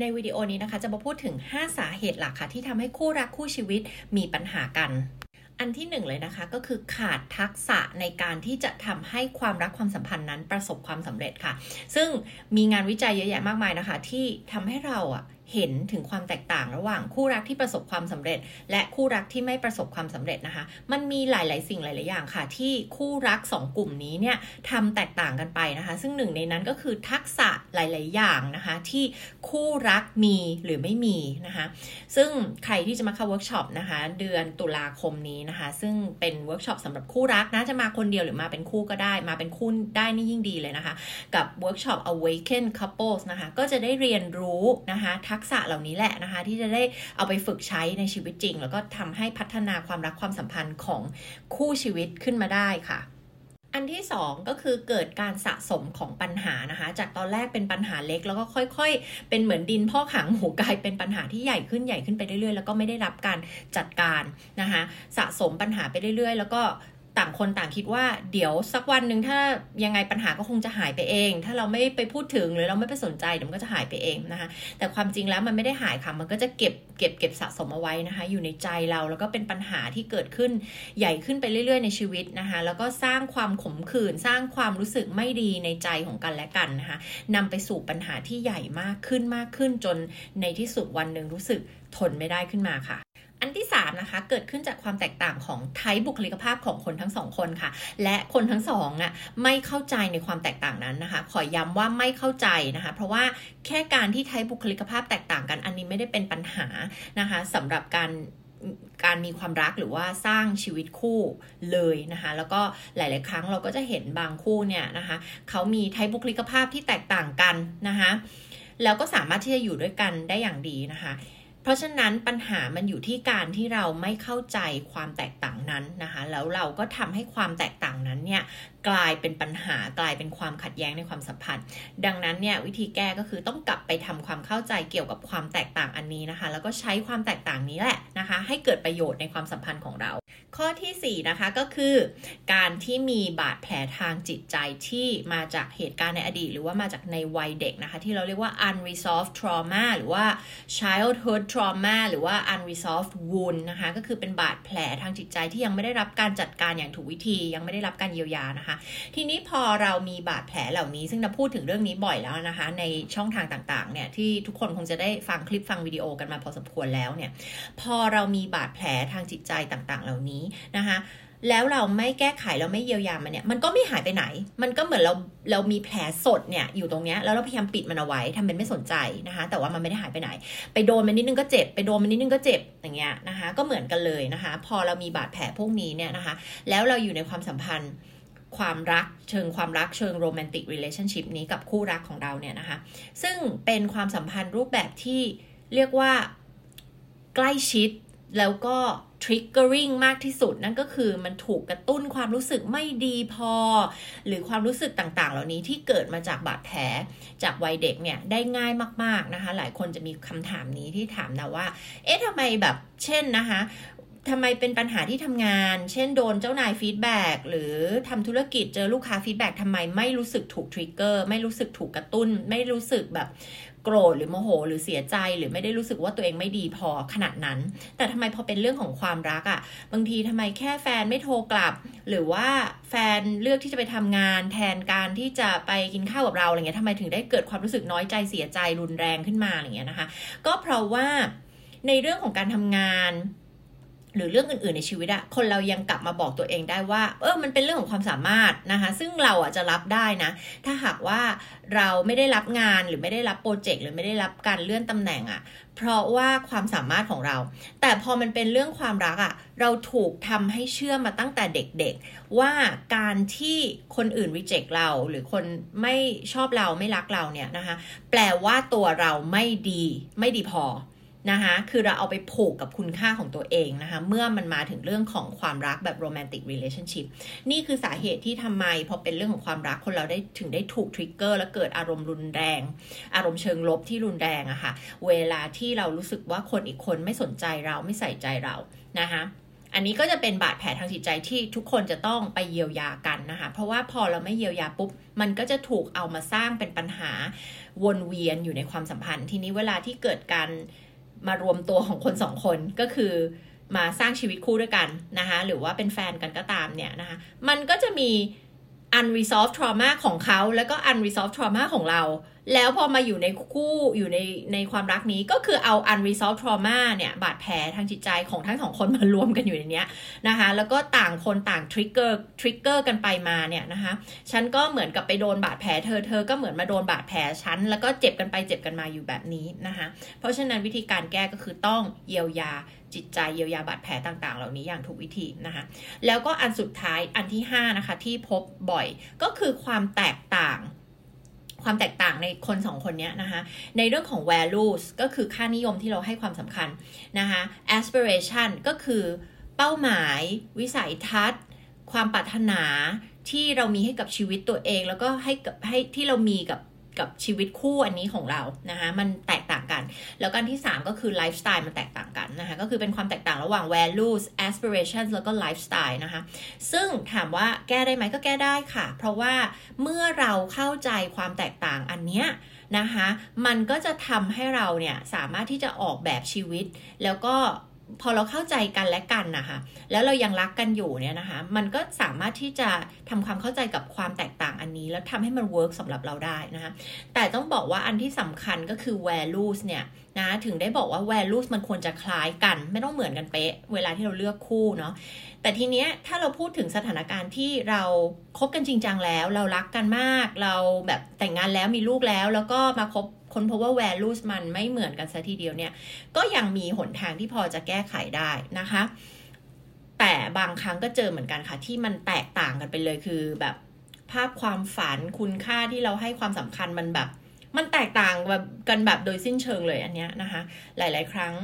ในวิดีโอนี้นะคะ จะมาพูดถึง 5 สาเหตุหลักค่ะ ที่ทำให้คู่รักคู่ชีวิตมีปัญหากัน อันที่หนึ่งเลยนะคะ ก็คือขาดทักษะในการที่จะทำให้ความรักความสัมพันธ์นั้นประสบความสำเร็จค่ะ ซึ่งมีงานวิจัยเยอะแยะมากมายนะคะ ที่ทำให้เราอะ เห็นถึงความแตกต่างระหว่างคู่รักที่ประสบความสำเร็จ และคู่รักที่ไม่ประสบความสำเร็จนะคะ มันมีหลาย ๆ สิ่งหลาย ๆ อย่างค่ะ ที่คู่รัก 2 กลุ่มนี้เนี่ยทำแตกต่างกันไปนะคะ ซึ่งหนึ่งในนั้นก็คือทักษะหลาย ๆ อย่างนะคะ ที่คู่รักมีหรือไม่มีนะคะ ซึ่งใครที่จะมาเข้าเวิร์กช็อปนะคะ เดือนตุลาคมนี้นะคะ ซึ่งเป็นเวิร์กช็อปสำหรับคู่รักนะจะมาคนเดียวหรือมาเป็นคู่ก็ได้ มาเป็นคู่ได้นี่ยิ่งดีเลยนะคะ กับเวิร์กช็อป awaken couples นะคะ ก็จะได้เรียนรู้นะคะทักักษะเหล่านี้แหละนะคะ ที่จะได้เอาไปฝึกใช้ในชีวิตจริง แล้วก็ทำให้พัฒนาความรักความสัมพันธ์ของคู่ชีวิตขึ้นมาได้ค่ะอันที่ 2 ก็คือเกิดการสะสมของปัญหานะคะ จากตอนแรกเป็นปัญหาเล็ก แล้วก็ค่อยๆ เป็นเหมือนดินพ่อขังหมูกลายเป็นปัญหาที่ใหญ่ขึ้นใหญ่ขึ้นไปเรื่อยๆ แล้วก็ไม่ได้รับการจัดการนะคะ สะสมปัญหาไปเรื่อยๆ แล้วก็ ต่างคนต่างคิดว่าเดี๋ยวสักวันหนึ่งถ้ายังไงปัญหาก็คงจะหายไปเอง ถ้าเราไม่ไปพูดถึงหรือเราไม่ไปสนใจเดี๋ยวมันก็จะหายไปเองนะคะ แต่ความจริงแล้วมันไม่ได้หายค่ะ มันก็จะเก็บเก็บเก็บสะสมเอาไว้นะคะ อยู่ในใจเราแล้วก็เป็นปัญหาที่เกิดขึ้นใหญ่ขึ้นไปเรื่อย ๆ ในชีวิตนะคะ แล้วก็สร้างความขมขื่นสร้างความรู้สึกไม่ดีในใจของกันและกันนะคะนำไปสู่ปัญหาที่ใหญ่มากขึ้นมากขึ้นจนในที่สุดวันหนึ่งรู้สึกทนไม่ได้ขึ้นมาค่ะ อันที่3นะคะเกิดขึ้นจากความแตกต่างของไทป์บุคลิกภาพของคนทั้งสองคนค่ะ และคนทั้งสองอะไม่เข้าใจในความแตกต่างนั้นนะคะ ขอย้ำว่าไม่เข้าใจนะคะ เพราะว่าแค่การที่ไทป์บุคลิกภาพแตกต่างกันอันนี้ไม่ได้เป็นปัญหานะคะสำหรับการการมีความรักหรือว่าสร้างชีวิตคู่เลยนะคะ แล้วก็หลาย ๆ ครั้งเราก็จะเห็นบางคู่เนี่ยนะคะเขามีไทป์บุคลิกภาพที่แตกต่างกันนะคะแล้วก็สามารถที่จะอยู่ด้วยกันได้อย่างดีนะคะ เพราะฉะนั้นปัญหามันอยู่ที่การที่เราไม่เข้าใจความแตกต่างนั้นนะคะแล้วเราก็ทำให้ความแตกต่างนั้นเนี่ยกลายเป็นปัญหากลายเป็นความขัดแย้งในความสัมพันธ์ ดังนั้นเนี่ยวิธีแก้ก็คือต้องกลับไปทำความเข้าใจเกี่ยวกับความแตกต่างอันนี้นะคะ แล้วก็ใช้ความแตกต่างนี้แหละนะคะ ให้เกิดประโยชน์ในความสัมพันธ์ของเรา ข้อที่ 4 นะคะก็คือ การที่มีบาดแผลทางจิตใจที่มาจากเหตุการณ์ในอดีต หรือว่ามาจากในวัยเด็กนะคะ ที่เราเรียกว่า unresolved trauma หรือว่า childhood trauma หรือว่า unresolved wound นะคะก็คือเป็นบาดแผลทางจิตใจที่ยังไม่ได้รับการจัดการอย่างถูกวิธี ยังไม่ได้รับการเยียวยานะคะ ทีนี้พอเรามีบาดแผลเหล่านี้ ซึ่งเราพูดถึงเรื่องนี้บ่อยแล้วนะคะ ในช่องทางต่างๆเนี่ยที่ทุกคนคงจะได้ฟังคลิปฟังวิดีโอกันมาพอสมควรแล้วเนี่ยพอเรามีบาดแผลทางจิตใจต่างๆ เหล่านี้นะคะแล้วเราไม่แก้ไขเราไม่เยียวยามันเนี่ยมันก็ไม่หายไปไหน มันก็เหมือนเราเรามีแผลสดเนี่ยอยู่ตรงเนี้ยแล้วเราพยายามปิดมันเอาไว้ทำเป็นไม่สนใจนะคะ แต่ว่ามันไม่ได้หายไปไหน ไปโดนมันนิดนึงก็เจ็บไปโดนมันนิดนึงก็เจ็บอย่างเงี้ยนะคะ ก็เหมือนกันเลยนะคะ พอเรามีบาดแผลพวกนี้เนี่ยนะคะ แล้วเราอยู่ในความสัมพันธ์ความรักเชิงความรักเชิง romantic relationship นี้กับคู่รักของเราเนี่ยนะคะ ซึ่งเป็นความสัมพันธ์รูปแบบที่เรียกว่าใกล้ชิด แล้วก็ triggering มากที่สุดนั่นก็คือมันถูกกระตุ้นความรู้สึกไม่ดีพอ หรือความรู้สึกต่างๆ เหล่านี้ที่เกิดมาจากบาดแผลจากวัยเด็กเนี่ยได้ง่ายมากๆนะคะ หลายคนจะมีคำถามนี้ที่ถามนะว่า เอ๊ะทำไมแบบเช่นนะคะทำไมเป็นปัญหาที่ทำงาน เช่นโดนเจ้านาย feedback หรือทำธุรกิจเจอลูกค้า feedback ทำไมไม่รู้สึกถูก trigger ไม่รู้สึกถูกกระตุ้น ไม่รู้สึกแบบ โกรธหรือโมโห หรือเสียใจหรือไม่ได้รู้สึกว่าตัวเองไม่ดีพอขนาดนั้น แต่ทำไมพอเป็นเรื่องของความรักอะ่ะบางทีทำไมแค่แฟนไม่โทรกลับ หรือว่าแฟนเลือกที่จะไปทำงาน แทนการที่จะไปกินข้าวกับเราอะไรเงี้ยทำไมถึงได้เกิดความรู้สึกน้อยใจเสียใจรุนแรงขึ้นมาอะไรเงี้ยนะคะ ก็เพราะว่าในเรื่องของการทำงาน หรือเรื่องอื่น ๆ ในชีวิตอะคนเรายังกลับมาบอกตัวเองได้ว่า เออ มันเป็นเรื่องของความสามารถนะคะ ซึ่งเราอะจะรับได้นะ ถ้าหากว่าเราไม่ได้รับงานหรือไม่ได้รับโปรเจกต์หรือไม่ได้รับการเลื่อนตำแหน่งอะเพราะว่าความสามารถของเรา แต่พอมันเป็นเรื่องความรักอะเราถูกทำให้เชื่อมาตั้งแต่เด็ก ๆ ว่าการที่คนอื่น reject เราหรือคนไม่ชอบเราไม่รักเราเนี่ยนะคะ แปลว่าตัวเราไม่ดีไม่ดีพอ นะคะคือเราเอาไปผูกกับคุณค่าของตัวเองนะคะ เมื่อมันมาถึงเรื่องของความรักแบบ romantic relationshipนี่คือสาเหตุที่ทำไมพอเป็นเรื่องของความรักคนเราได้ถึงได้ถูกทริกเกอร์และเกิดอารมณ์รุนแรง อารมณ์เชิงลบที่รุนแรงอะคะ่ะ เวลาที่เรารู้สึกว่าคนอีกคนไม่สนใจเราไม่ใส่ใจเรานะคะอันนี้ก็จะเป็นบาดแผลทางจิตใจที่ทุกคนจะต้องไปเยียวยากันนะคะ เพราะว่าพอเราไม่เยียวยาปุ๊บ มันก็จะถูกเอามาสร้างเป็นปัญหาวนเวียนอยู่ในความสัมพันธ์ ทีนี้เวลาที่เกิดการ มารวมตัวของคนสองคนก็คือมาสร้างชีวิตคู่ด้วยกันนะคะหรือว่าเป็นแฟนกันก็ตามเนี่ยนะคะมันก็จะมี unresolved trauma ของเขาแล้วก็ unresolved trauma ของเรา แล้วพอมาอยู่ในคู่อยู่ในในความรักนี้ก็คือเอา unresolved trauma เนี่ย บาดแผลทางจิตใจของทั้งสองคนมารวมกันอยู่ในนี้นะคะ แล้วก็ต่างคนต่าง trigger trigger กันไปมาเนี่ยนะคะ ฉันก็เหมือนกับไปโดนบาดแผลเธอเธอก็เหมือนมาโดนบาดแผลฉัน แล้วก็เจ็บกันไปเจ็บกันมาอยู่แบบนี้นะคะ เพราะฉะนั้นวิธีการแก้ก็คือต้องเยียวยาจิตใจเยียวยาบาดแผลต่างๆ เหล่านี้อย่างถูกวิธีนะคะแล้วก็อันสุดท้ายอันที่5นะคะที่พบบ่อยก็คือความแตกต่าง ความแตกต่างในคนสองคนนี้นะคะ ในเรื่องของ values ก็คือค่านิยมที่เราให้ความสำคัญนะคะ aspiration ก็คือเป้าหมาย วิสัยทัศน์ ความปรารถนาที่เรามีให้กับชีวิตตัวเอง แล้วก็ให้กับให้ที่เรามีกับ กับชีวิตคู่อันนี้ของเรานะคะมันแตกต่างกัน แล้วอันที่ 3 ก็คือไลฟ์สไตล์มันแตกต่างกันนะคะก็คือเป็นความแตกต่างระหว่าง values aspirations แล้วก็ไลฟ์สไตล์นะคะซึ่งถามว่าแก้ได้ไหมก็แก้ได้ค่ะ เพราะว่าเมื่อเราเข้าใจความแตกต่างอันเนี้ยนะคะมันก็จะทำให้เราเนี่ยสามารถที่จะออกแบบชีวิตแล้วก็ พอเราเข้าใจกันและกันนะคะแล้วเรายังรักกันอยู่เนี่ยนะคะ มันก็สามารถที่จะทำความเข้าใจกับความแตกต่างอันนี้ แล้วทำให้มัน work สำหรับเราได้นะคะแต่ต้องบอกว่าอันที่สำคัญก็คือ values เนี่ยนะถึงได้บอกว่า values มันควรจะคล้ายกัน ไม่ต้องเหมือนกันเป๊ะ เวลาที่เราเลือกคู่เนาะแต่ทีเนี้ยถ้าเราพูดถึงสถานการณ์ที่เราคบกันจริงจังแล้ว เรารักกันมาก เราแบบแต่งงานแล้วมีลูกแล้ว แล้วก็มาคบ ค้นพบว่า values มันไม่เหมือนกันซะทีเดียวเนี่ย ก็ยังมีหนทางที่พอจะแก้ไขได้นะคะ แต่บางครั้งก็เจอเหมือนกันค่ะ ที่มันแตกต่างกันไปเลยคือแบบภาพความฝันคุณค่าที่เราให้ความสำคัญมันแบบ มันแตกต่างแบบกันแบบโดยสิ้นเชิงเลยอันเนี้ยนะคะ หลาย ๆ ครั้ง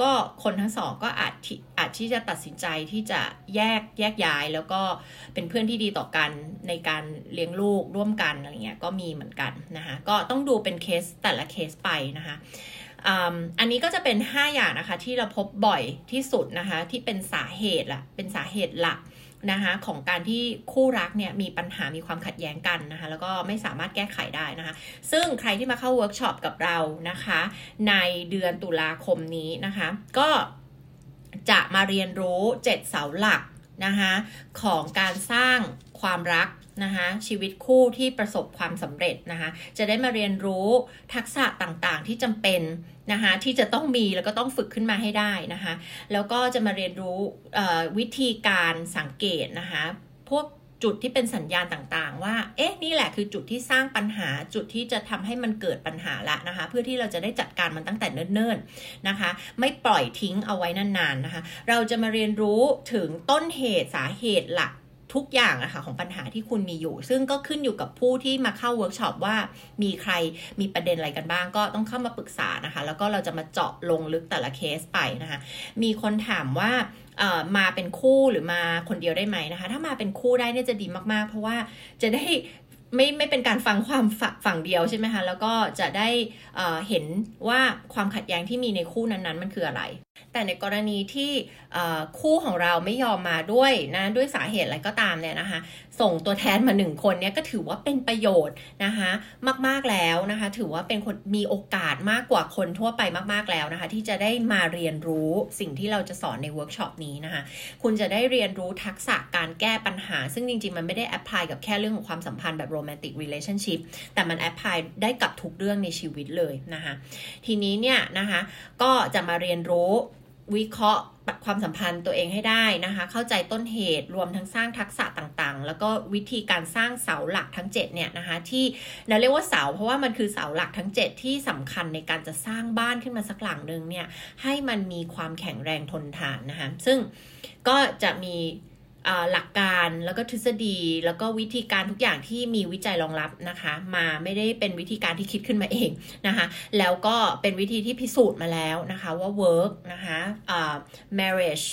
ก็คนทั้งสองก็อาจอาจที่จะตัดสินใจที่จะแยกแยกย้าย แล้วก็เป็นเพื่อนที่ดีต่อกันในการเลี้ยงลูกร่วมกันอะไรเงี้ยก็มีเหมือนกันนะคะก็ต้องดูเป็นเคสแต่ละเคสไปนะคะอันนี้ก็จะเป็น 5 อย่างนะคะที่เราพบบ่อยที่สุดนะคะที่เป็นสาเหตุละเป็นสาเหตุหลัก นะคะของการที่คู่รักเนี่ยมีปัญหามีความขัดแย้งกันนะคะแล้วก็ไม่สามารถแก้ไขได้นะคะ ซึ่งใครที่มาเข้าเวิร์กช็อปกับเรานะคะ ในเดือนตุลาคมนี้นะคะ ก็จะมาเรียนรู้ 7 เสาหลักนะคะของการสร้างความรัก นะคะชีวิตคู่ที่ประสบความสำเร็จนะคะจะได้มาเรียนรู้ทักษะต่างๆที่จำเป็นนะคะที่จะต้องมีแล้วก็ต้องฝึกขึ้นมาให้ได้นะคะแล้วก็จะมาเรียนรู้วิธีการสังเกตนะคะพวกจุดที่เป็นสัญญาณต่างๆ ว่า เอ๊ะ นี่แหละคือจุดที่สร้างปัญหา จุดที่จะทำให้มันเกิดปัญหาละนะคะ เพื่อที่เราจะได้จัดการมันตั้งแต่เนิ่นๆนะคะ ไม่ปล่อยทิ้งเอาไว้นานๆนะคะ เราจะมาเรียนรู้ถึงต้นเหตุสาเหตุหลัก ทุกอย่างอะค่ะของปัญหาที่คุณมีอยู่ ซึ่งก็ขึ้นอยู่กับผู้ที่มาเข้าเวิร์กช็อปว่ามีใครมีประเด็นอะไรกันบ้าง ก็ต้องเข้ามาปรึกษานะคะ แล้วก็เราจะมาเจาะลงลึกแต่ละเคสไปนะคะ มีคนถามว่ามาเป็นคู่หรือมาคนเดียวได้ไหมนะคะ ถ้ามาเป็นคู่ได้เนี่ยจะดีมากๆ เพราะว่าจะได้ ไม่ไม่เป็นการฟังความฝั่งเดียวใช่ไหมคะแล้วก็จะได้เห็นว่าความขัดแย้งที่มีในคู่นั้นๆ มันคืออะไร แต่ในกรณีที่คู่ของเราไม่ยอมมาด้วยนะด้วยสาเหตุอะไรก็ตามเนี่ยนะคะส่งตัวแทนมาหนึ่งคนเนี่ยก็ถือว่าเป็นประโยชน์นะคะมากๆแล้วนะคะ ถือว่าเป็นคนมีโอกาสมากกว่าคนทั่วไปมากๆแล้วนะคะ ที่จะได้มาเรียนรู้สิ่งที่เราจะสอนในเวิร์กช็อปนี้นะคะ คุณจะได้เรียนรู้ทักษะการแก้ปัญหา ซึ่งจริงๆ มันไม่ได้ apply กับแค่เรื่องของความสัมพันธ์แบบ romantic relationship แต่มัน apply ได้กับทุกเรื่องในชีวิตเลยนะคะ ทีนี้เนี่ยนะคะก็จะมาเรียนรู้ วิเคราะห์ความสัมพันธ์ตัวเองให้ได้นะคะ เข้าใจต้นเหตุรวมทั้งสร้างทักษะต่างๆ แล้วก็วิธีการสร้างเสาหลักทั้ง 7 เนี่ยนะคะ ที่เราเรียกว่าเสา เพราะว่ามันคือเสาหลักทั้ง 7 ที่สำคัญในการจะสร้างบ้านขึ้นมาสักหลังหนึ่งเนี่ยให้มันมีความแข็งแรงทนทานนะคะ ซึ่งก็จะมี หลักการแล้วก็ทฤษฎี แล้วก็วิธีการทุกอย่างที่มีวิจัยรองรับนะคะ มาไม่ได้เป็นวิธีการที่คิดขึ้นมาเองนะคะ แล้วก็เป็นวิธีที่พิสูจน์มาแล้วนะคะว่า work นะคะ marriage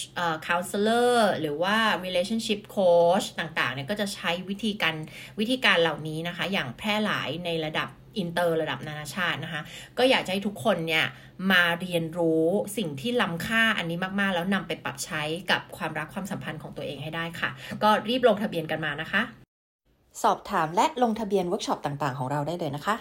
counselor หรือว่า relationship coach ต่างๆเนี่ยก็จะใช้วิธีการวิธีการเหล่านี้นะคะ อย่างแพร่หลายในระดับ อินเตอร์ระดับนานาชาตินะคะ ก็อยากให้ทุกคนเนี่ยมาเรียนรู้สิ่งที่ล้ำค่าอันนี้มากๆ แล้วนำไปปรับใช้กับความรักความสัมพันธ์ของตัวเองให้ได้ค่ะ ก็รีบลงทะเบียนกันมานะคะ สอบถามและลงทะเบียนเวิร์กช็อปต่างๆ ของเราได้เลยนะคะ